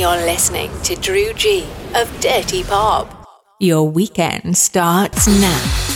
You're listening to Drew G of Dirty Pop. Your weekend starts now.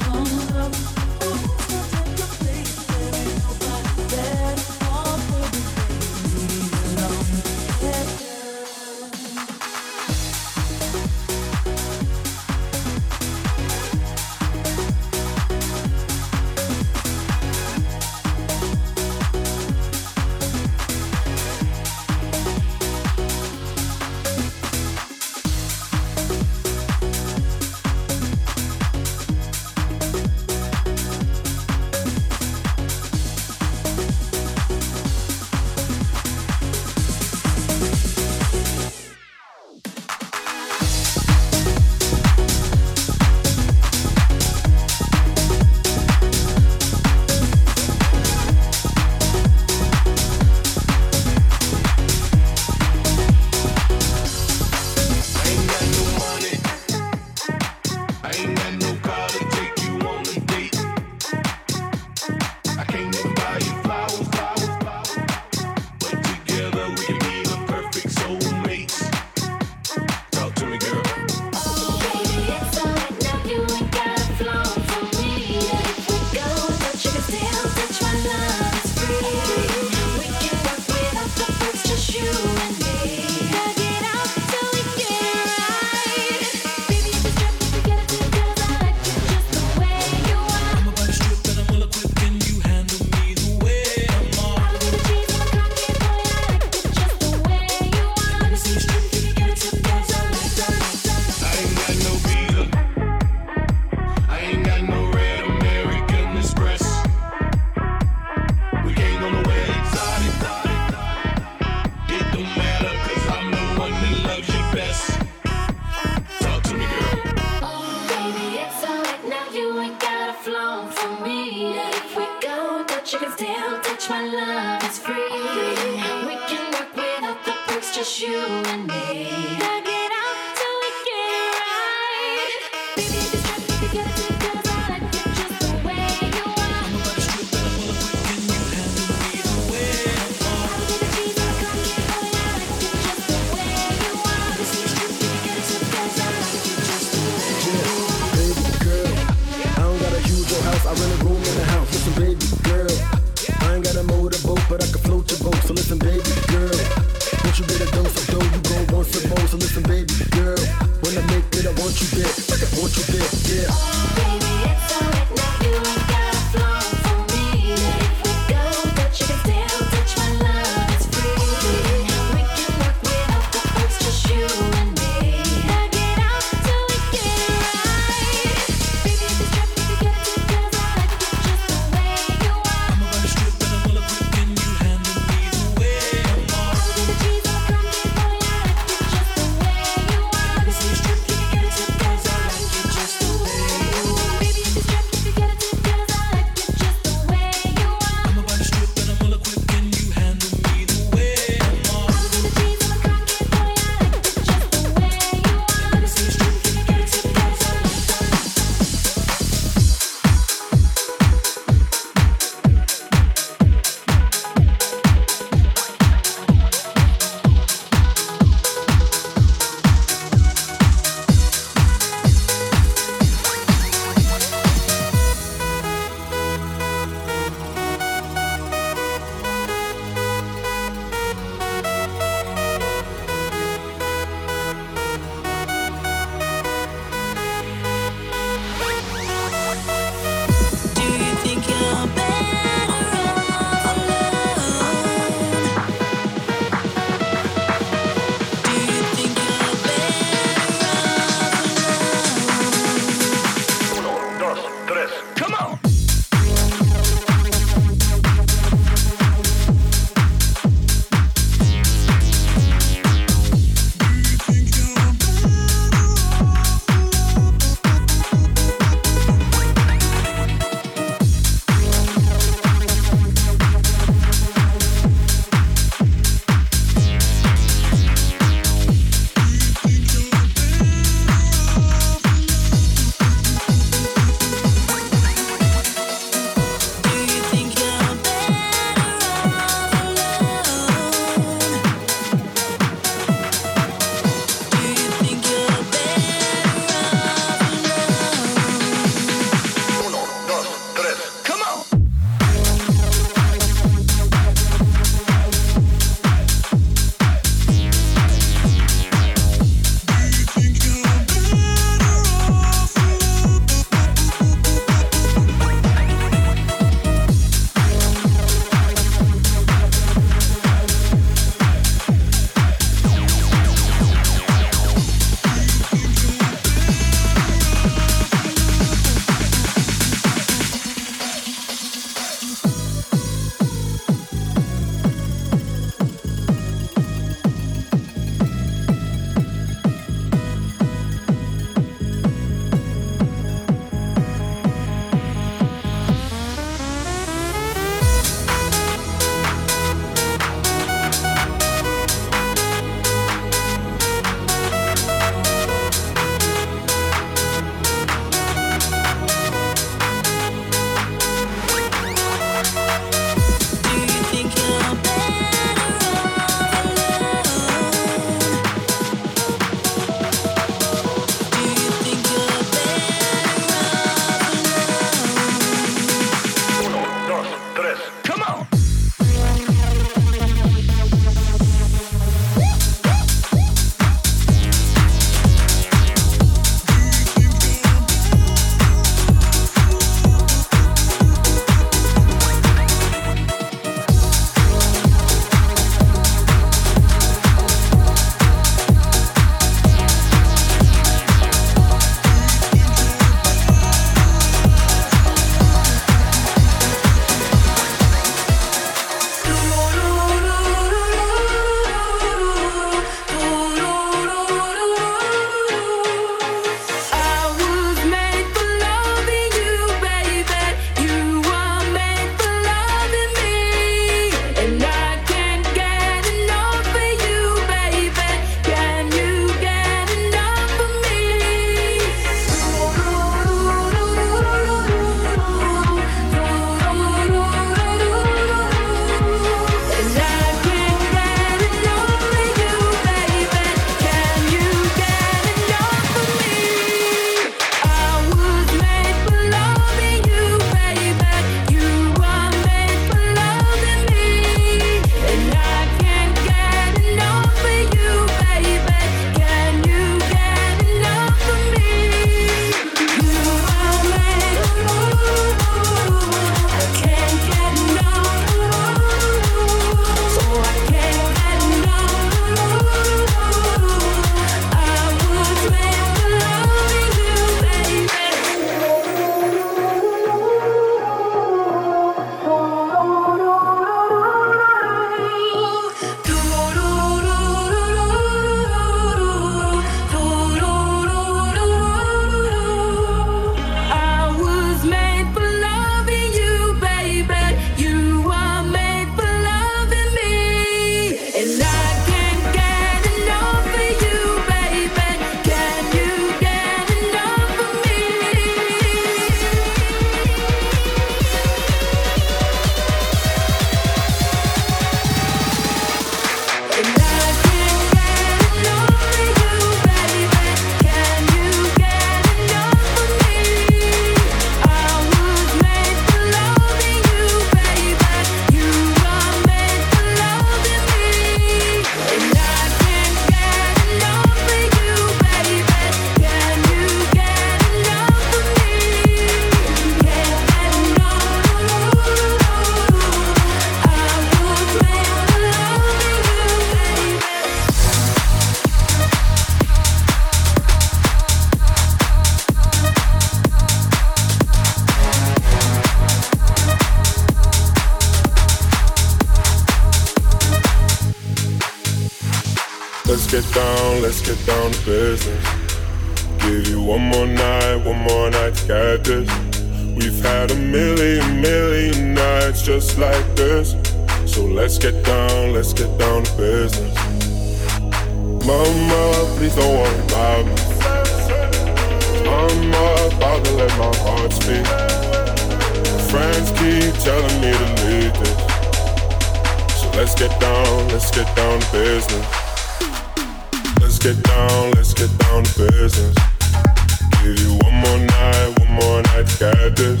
night got this.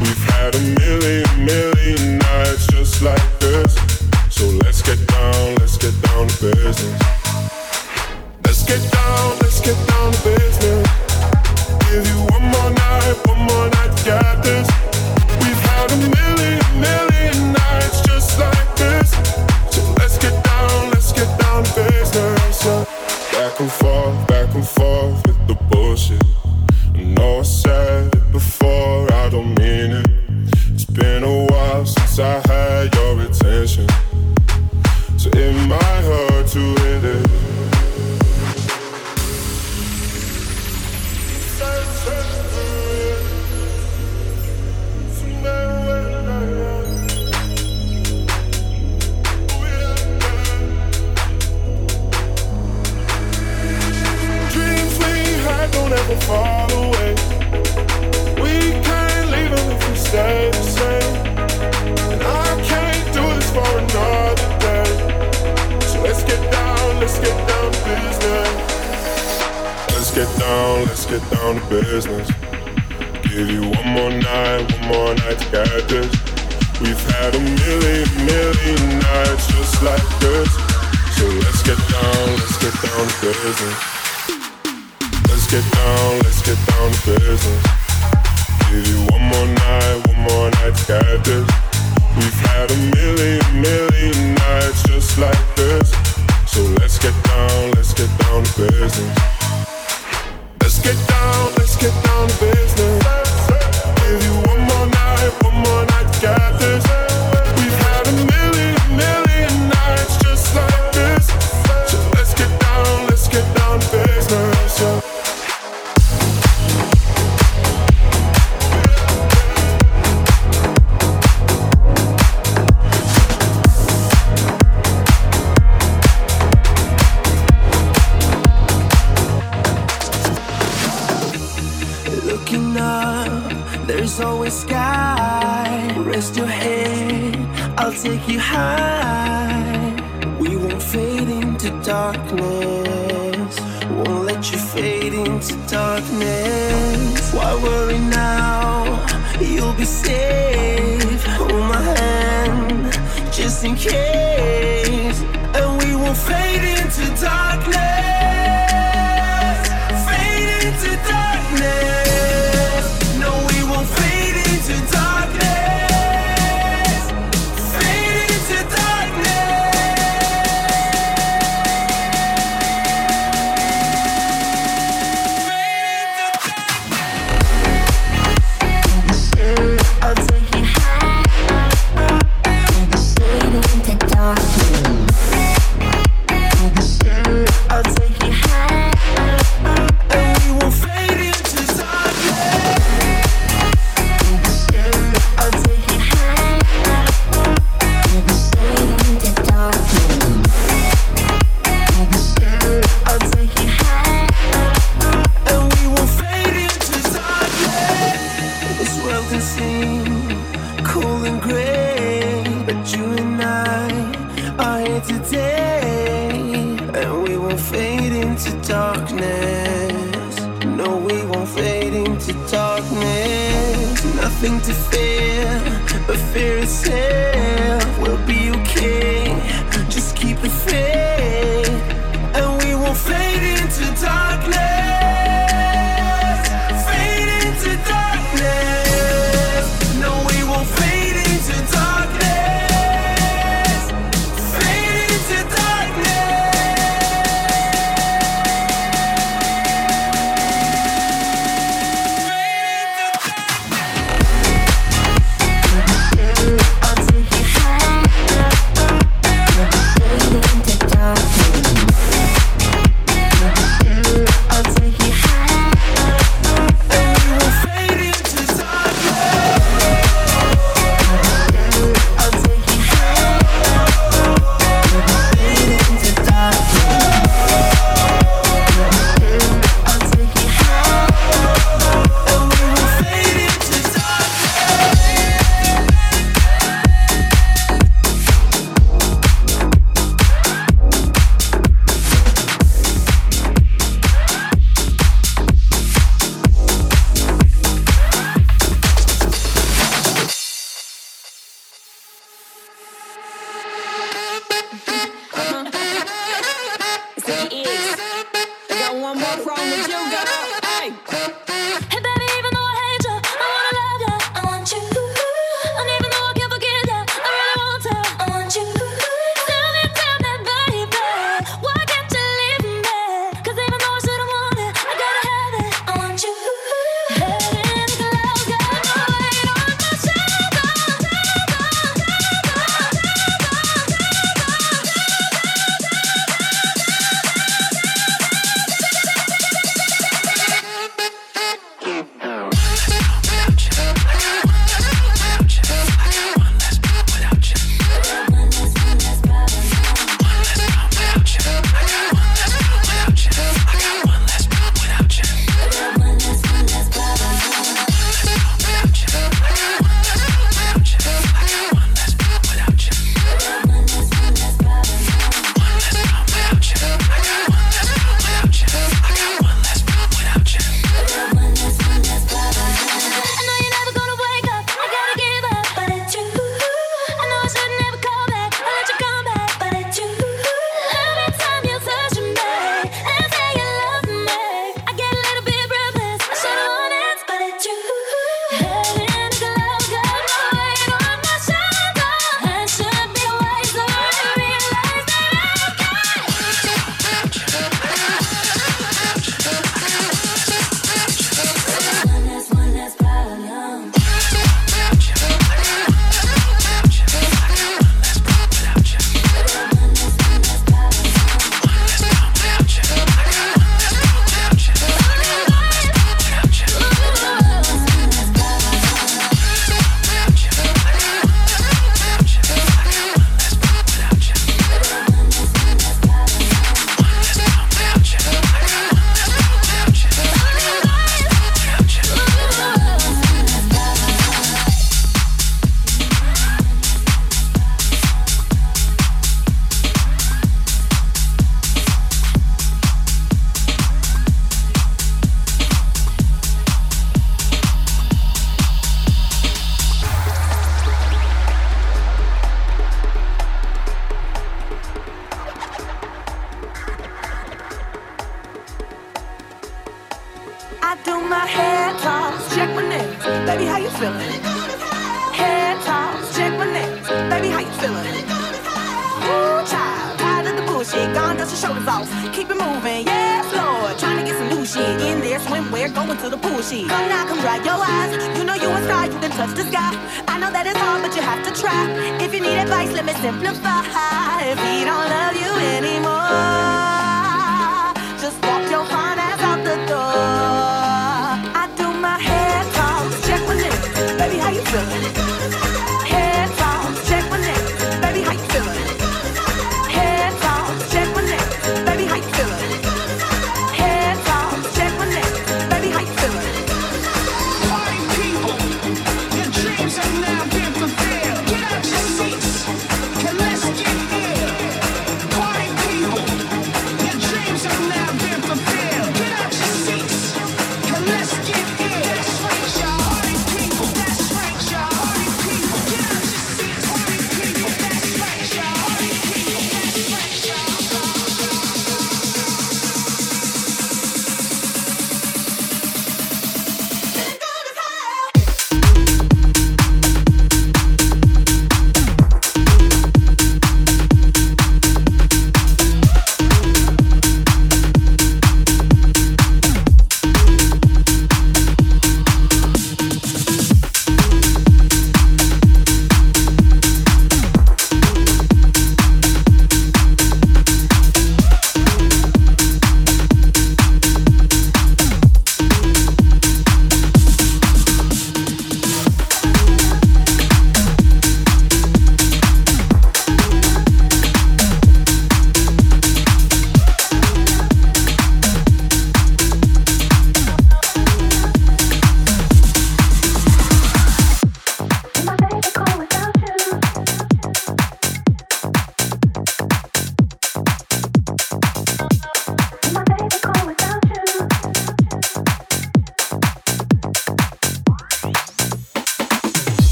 We've had a million, million nights just like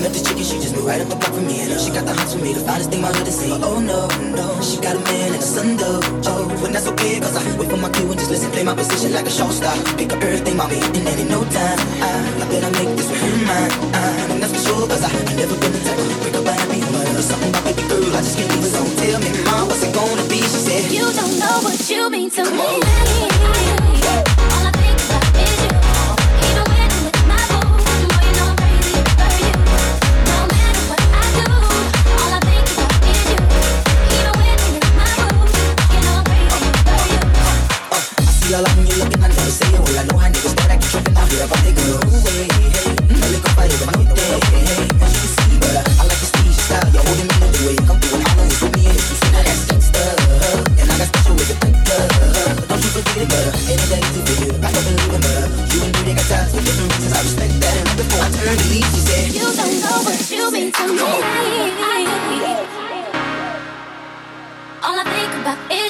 met the chicken, she just moved right up the block from me. And she got the hots for me, the finest thing my hood has seen. Oh no, no, she got a man in the sun though. Oh, when that's okay, cause I wait for my cue and just listen, play my position like a show star. Pick up everything, mommy, and then in no time, I, I bet I make this with her mine. I, and that's for sure, cause I, I never been the type to break up a happy woman. There's something about baby girl, I just can't leave. Tell me, mom, what's it gonna be? She said, You don't know what you mean to me. Y'all looking and they say, well, I know I need to. I keep tripping off your body, girl. Ooh, hey, hey. Mm, look up, I hear my name, hey, hey. What you see, but I, I like your style. You're holding me the way you come through and holler with me. And you see that gangsta. And I got special with the paper. Don't you forget it, but ain't that easy you. I don't believe in you and me, got ties for different reasons. I respect that. And right before I turn to leave, she You don't know what you mean to me. All I think about is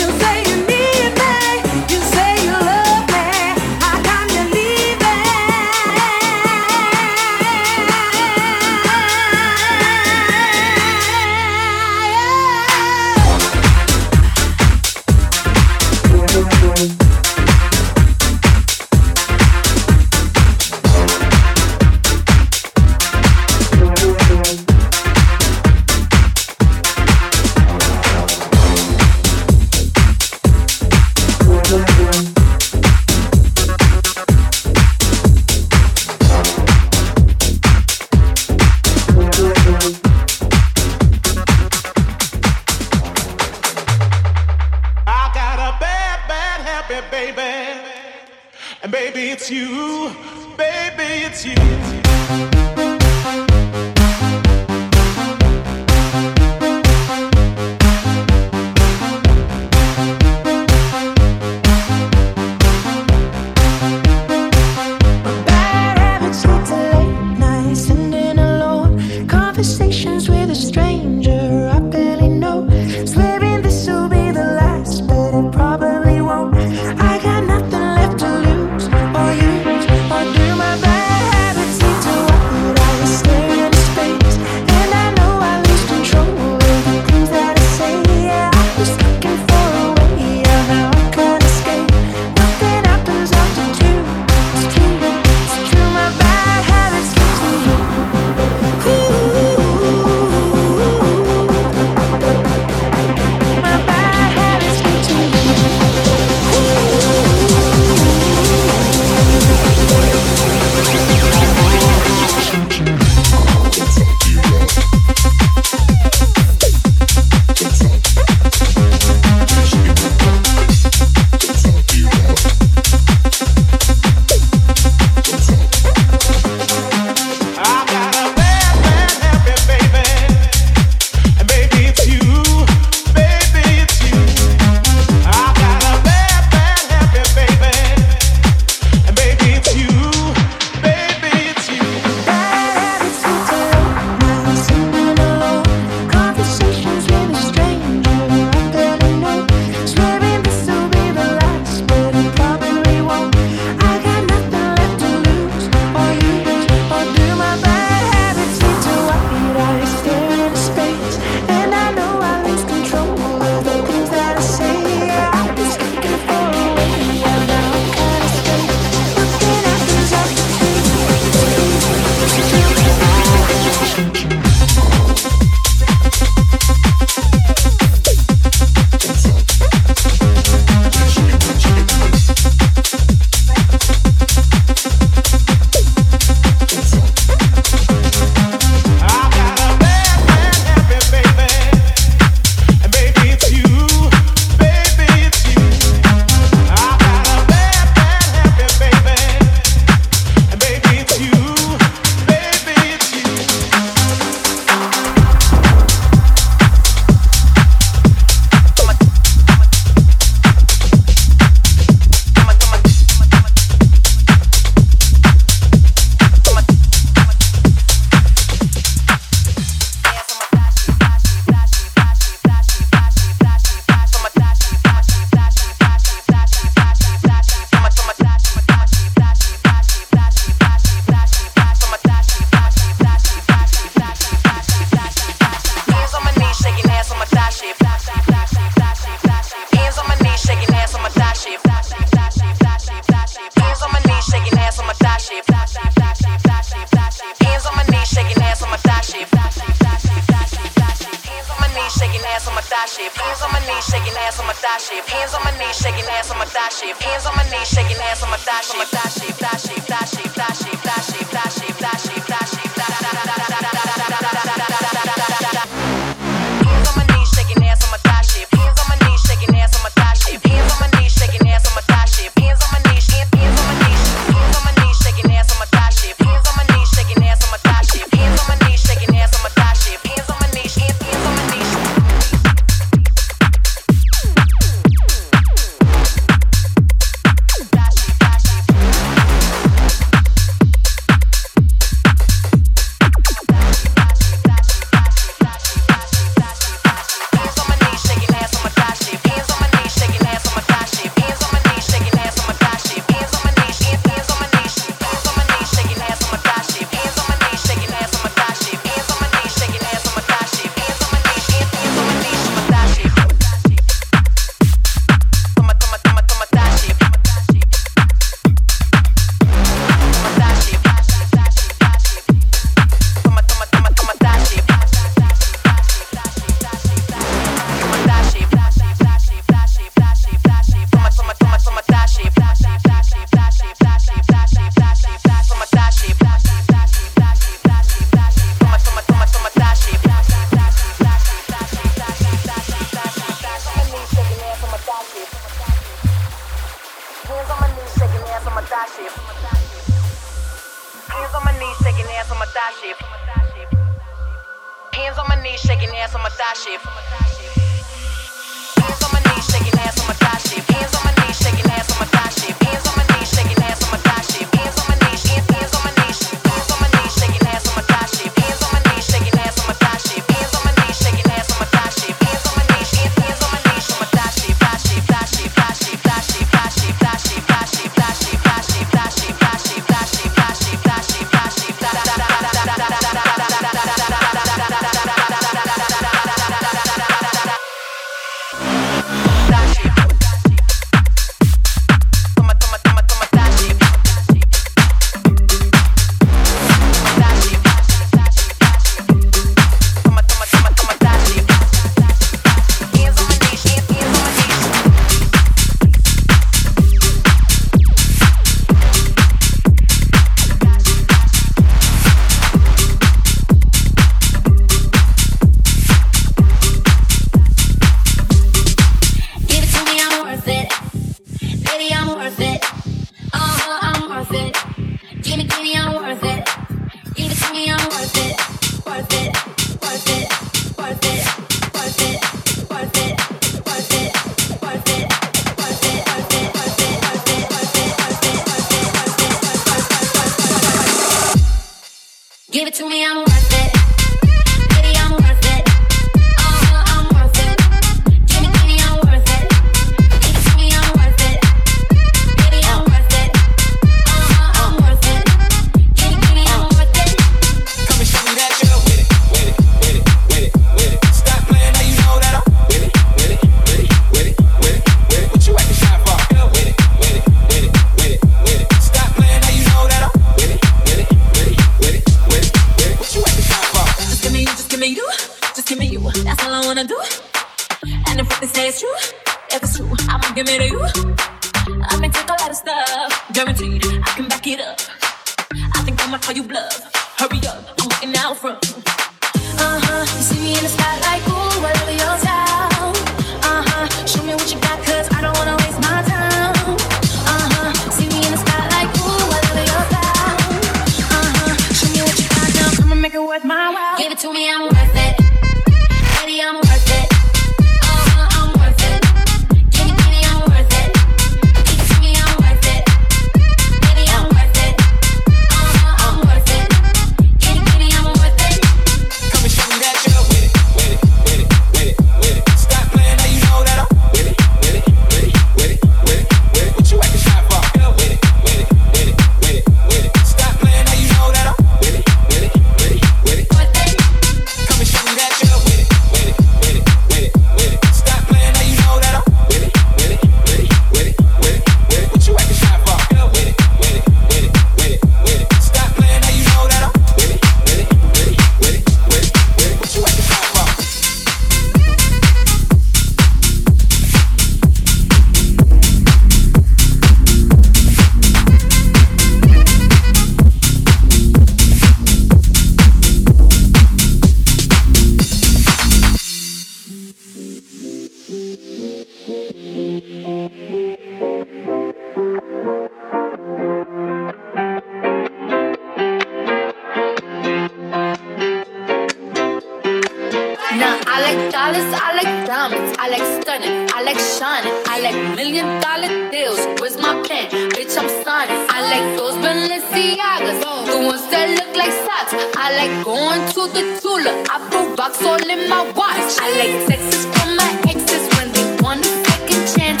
The ones that look like socks. I like going to the Tula. I put rocks all in my watch. I like texts from my exes when they want a second chance.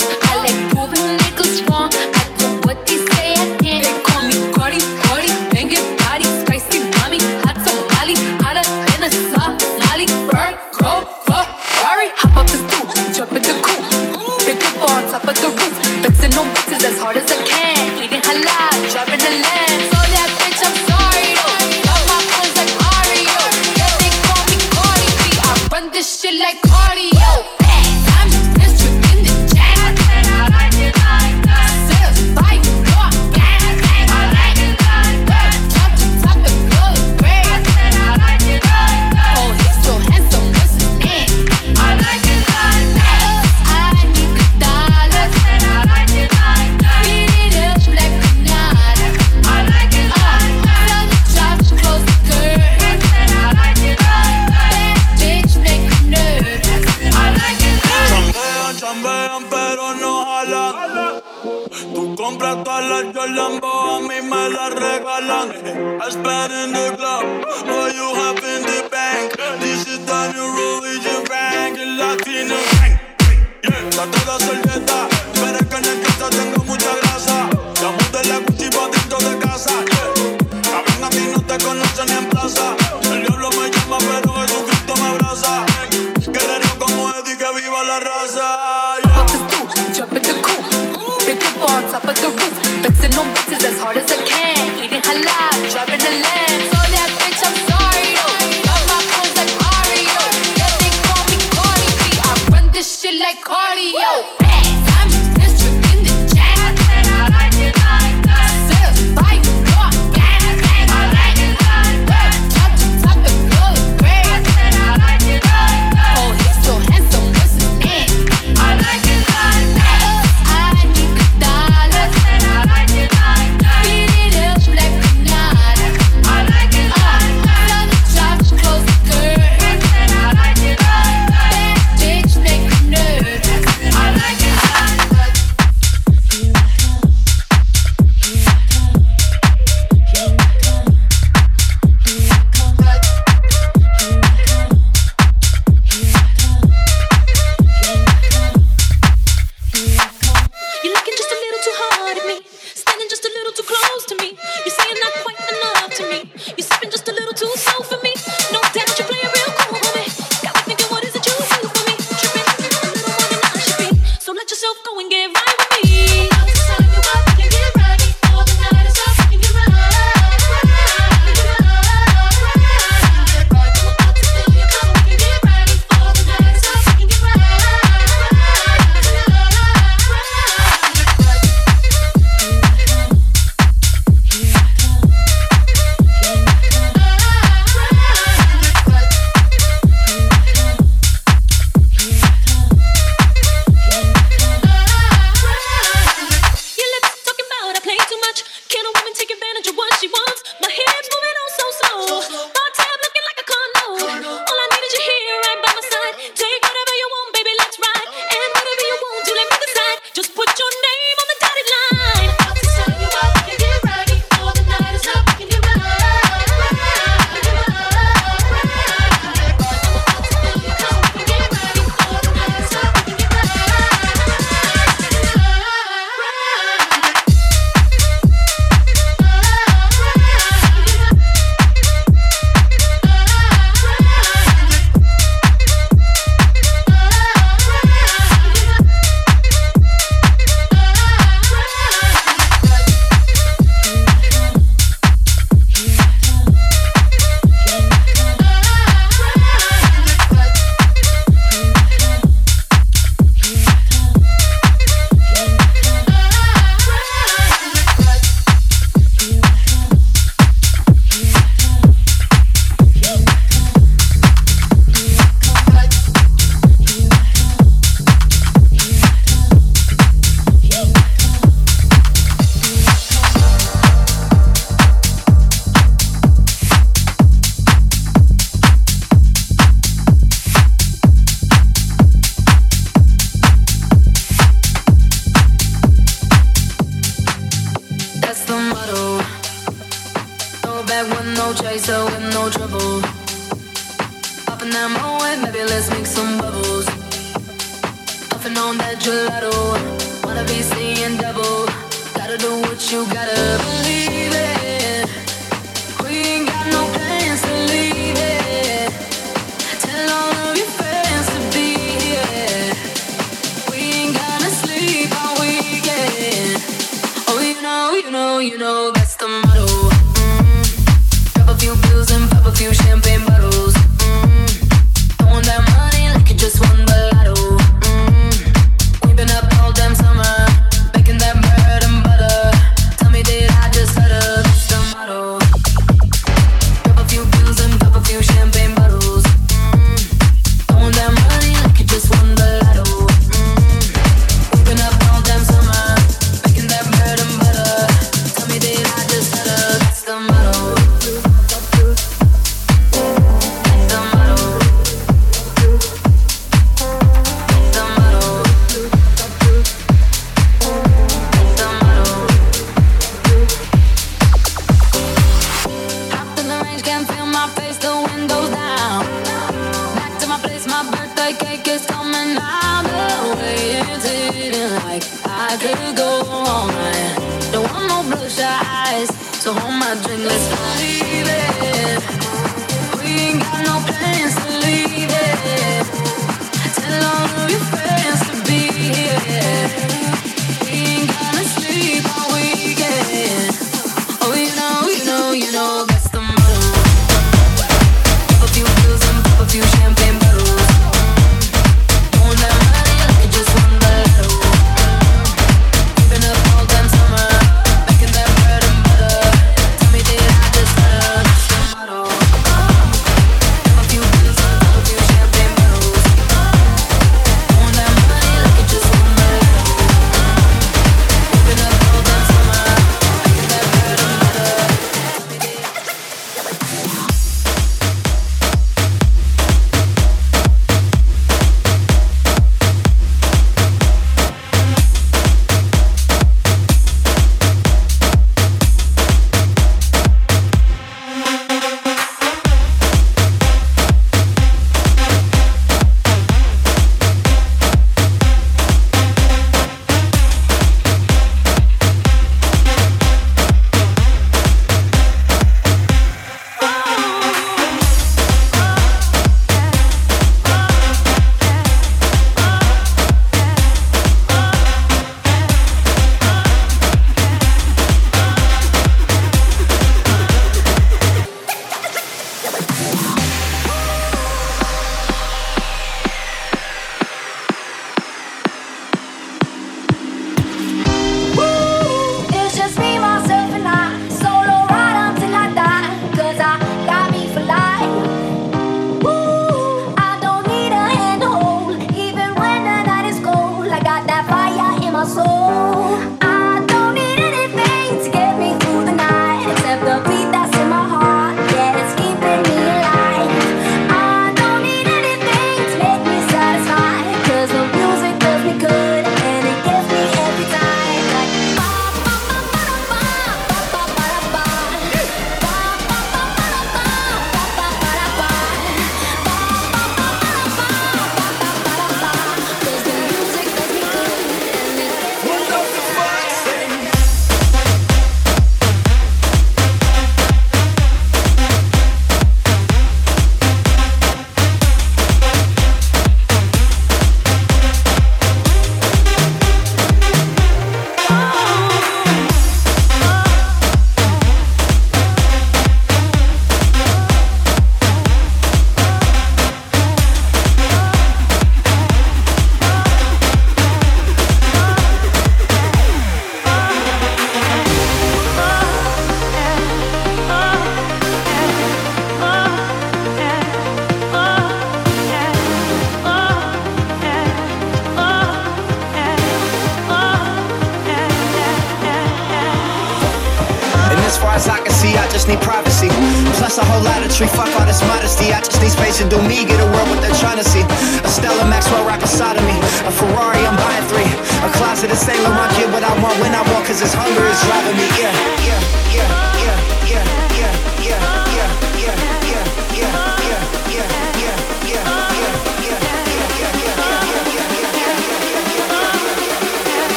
you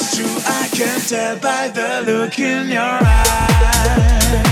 it's true, I can tell by the look in your eyes.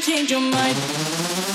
Change your mind.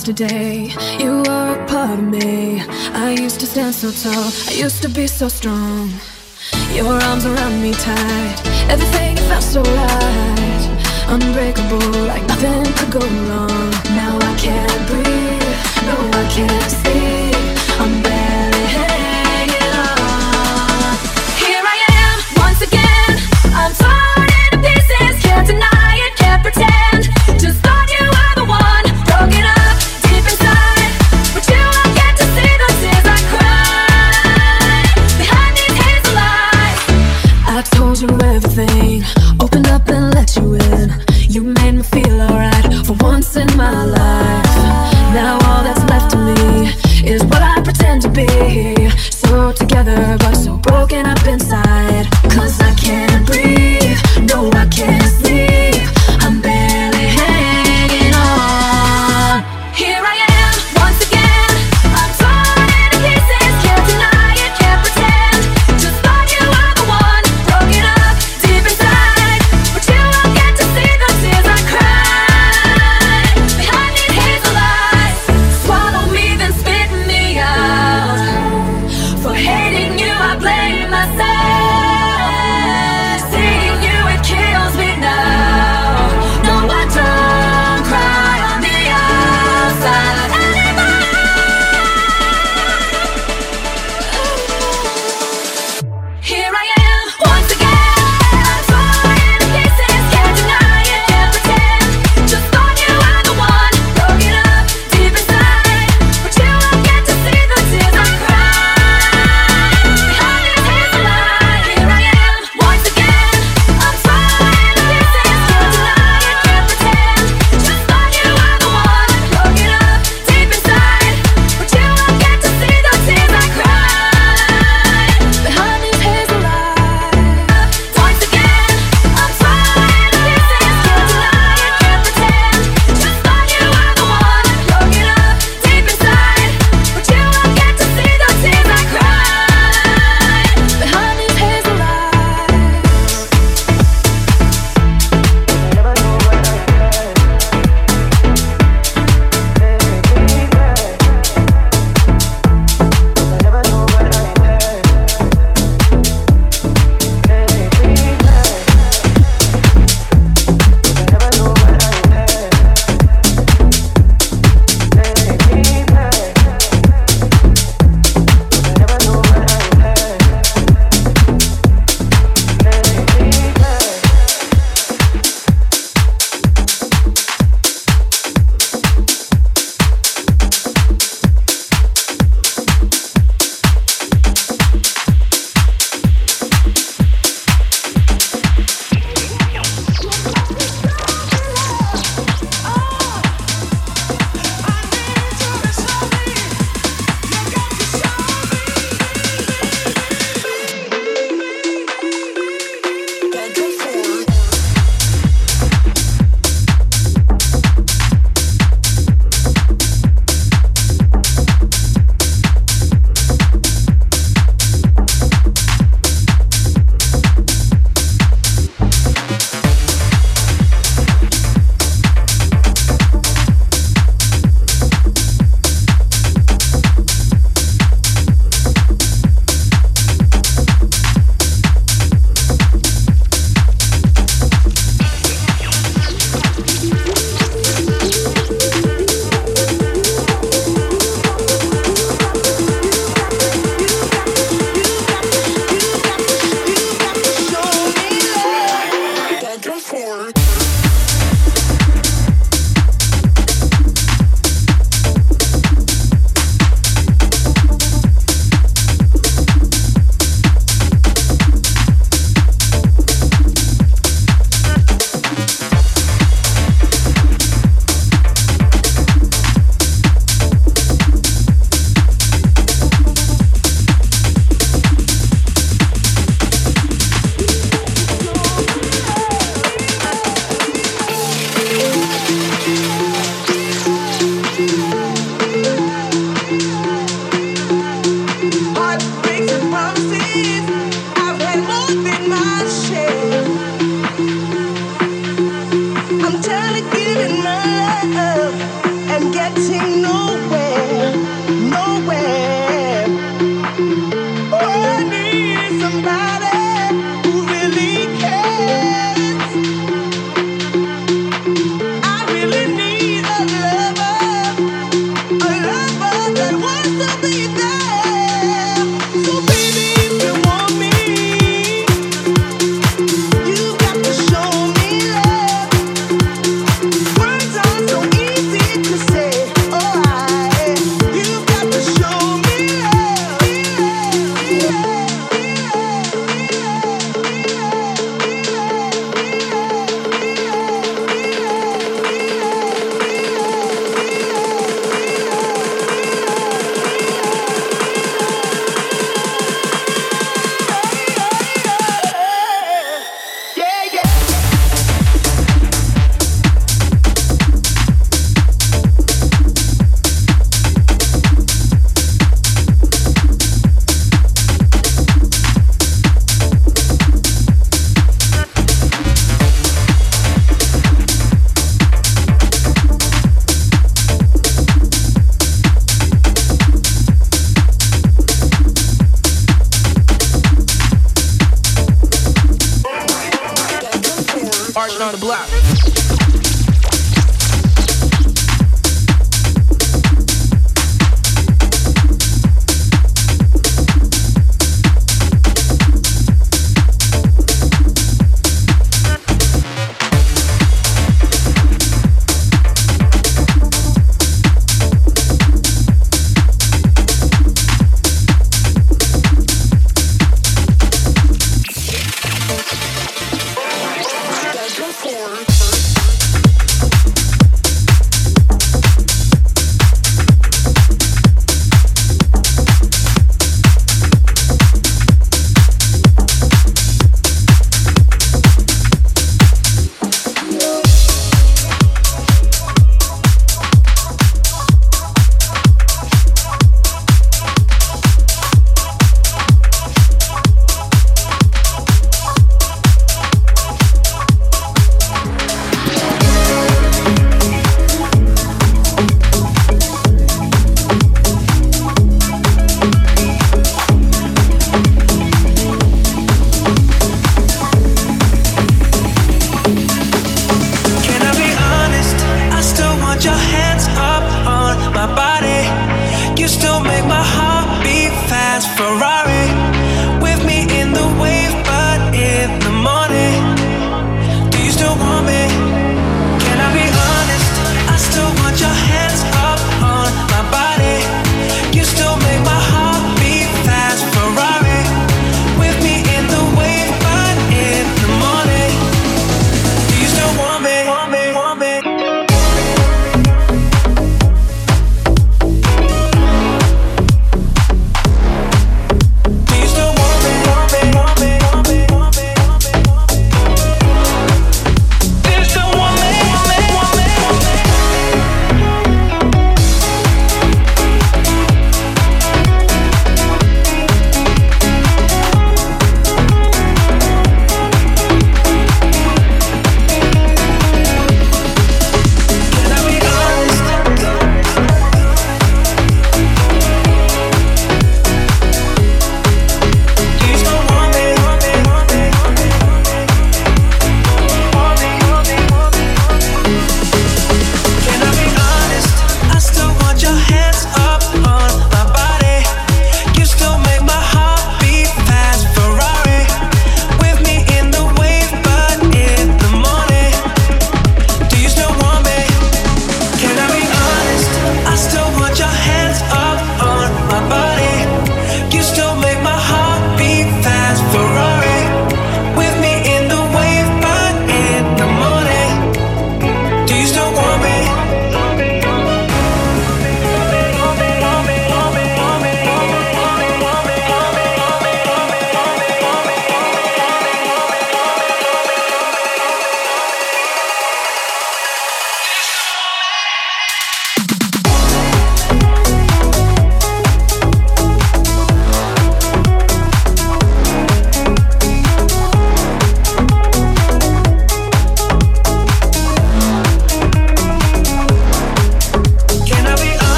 yesterday. You were a part of me. I used to stand so tall. I used to be so strong.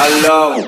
Hello.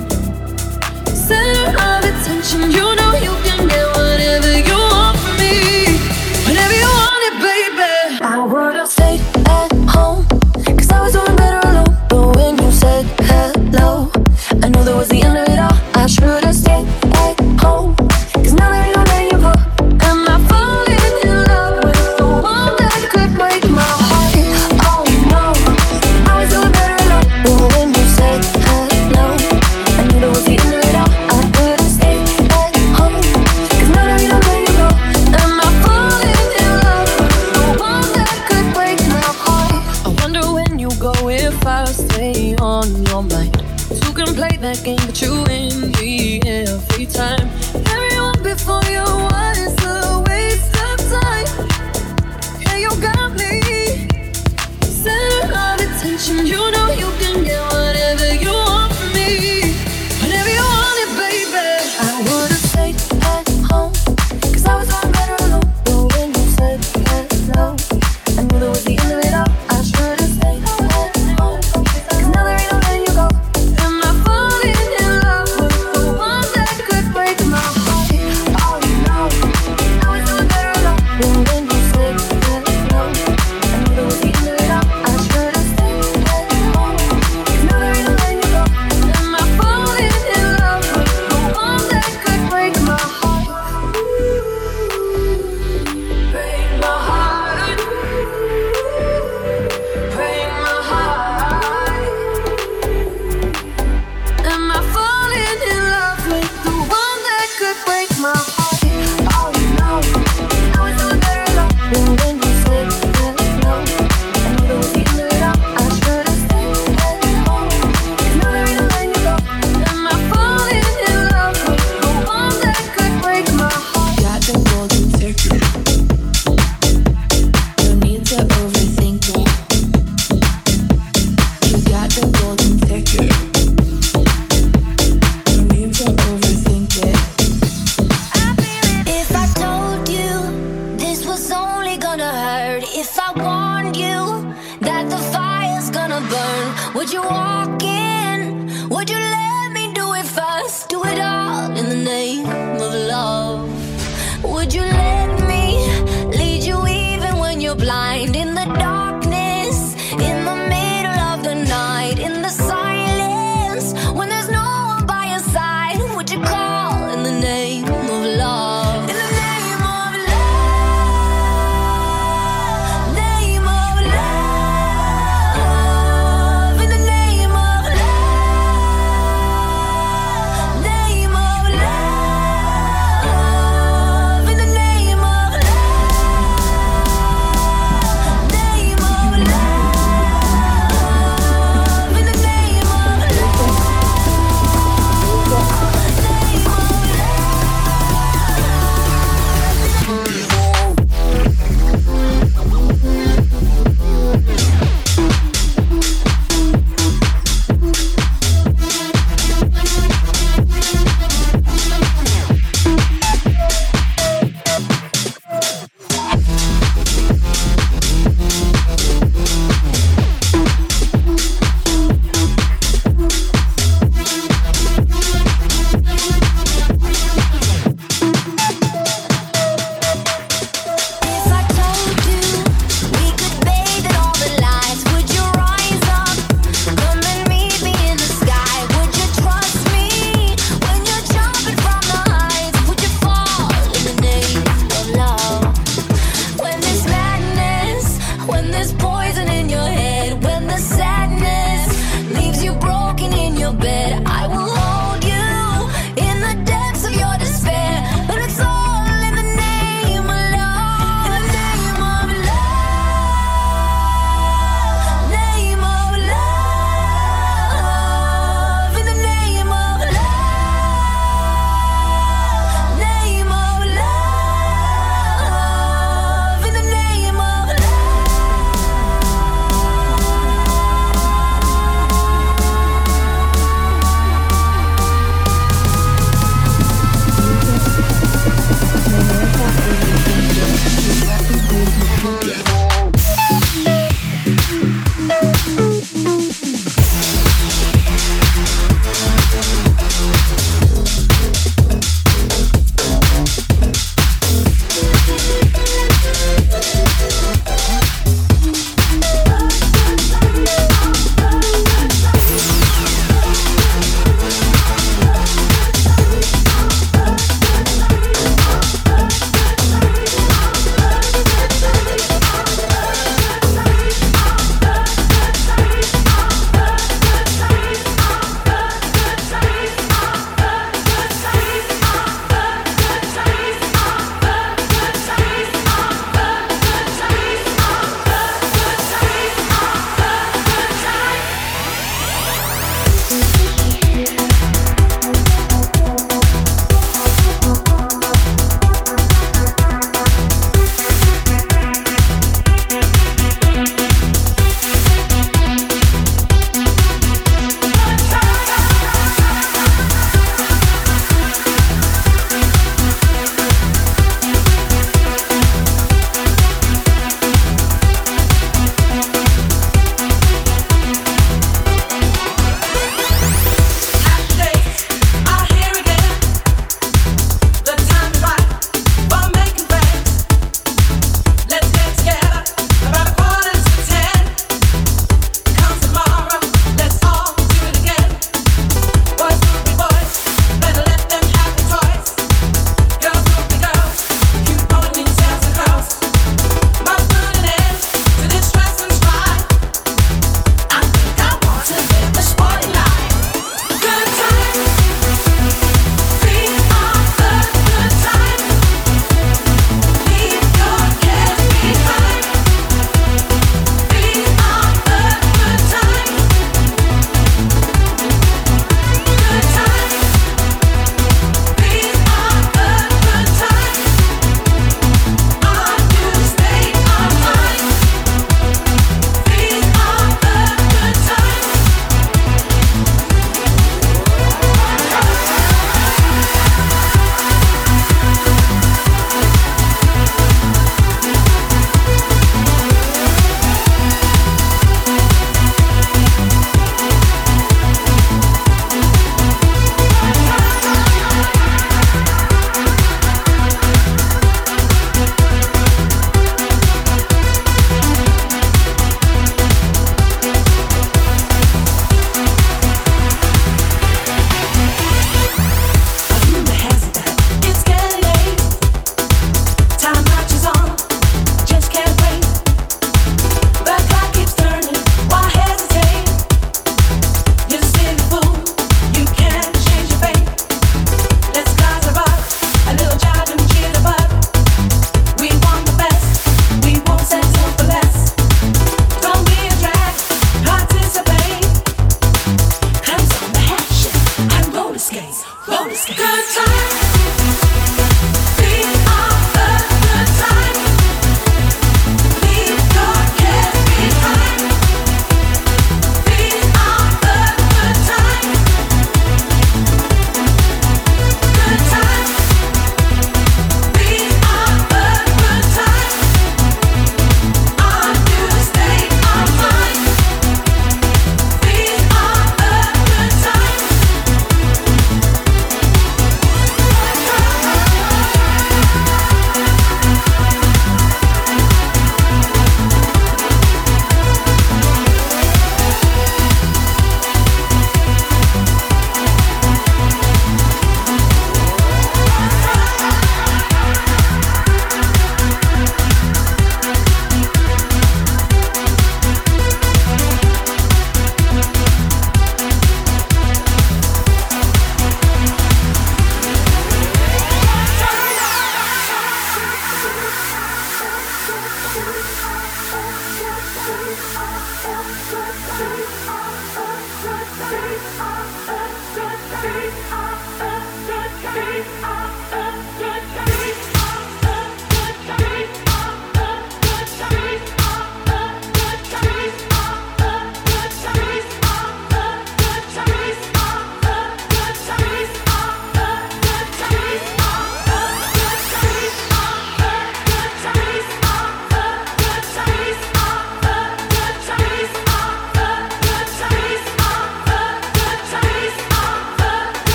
center of attention. You know you can get whatever you want from me. Whenever you want it, baby. I would have stayed at I was doing better alone. But when you said hello, I knew that was the end of it all. I should have stayed at home. Cause now that I.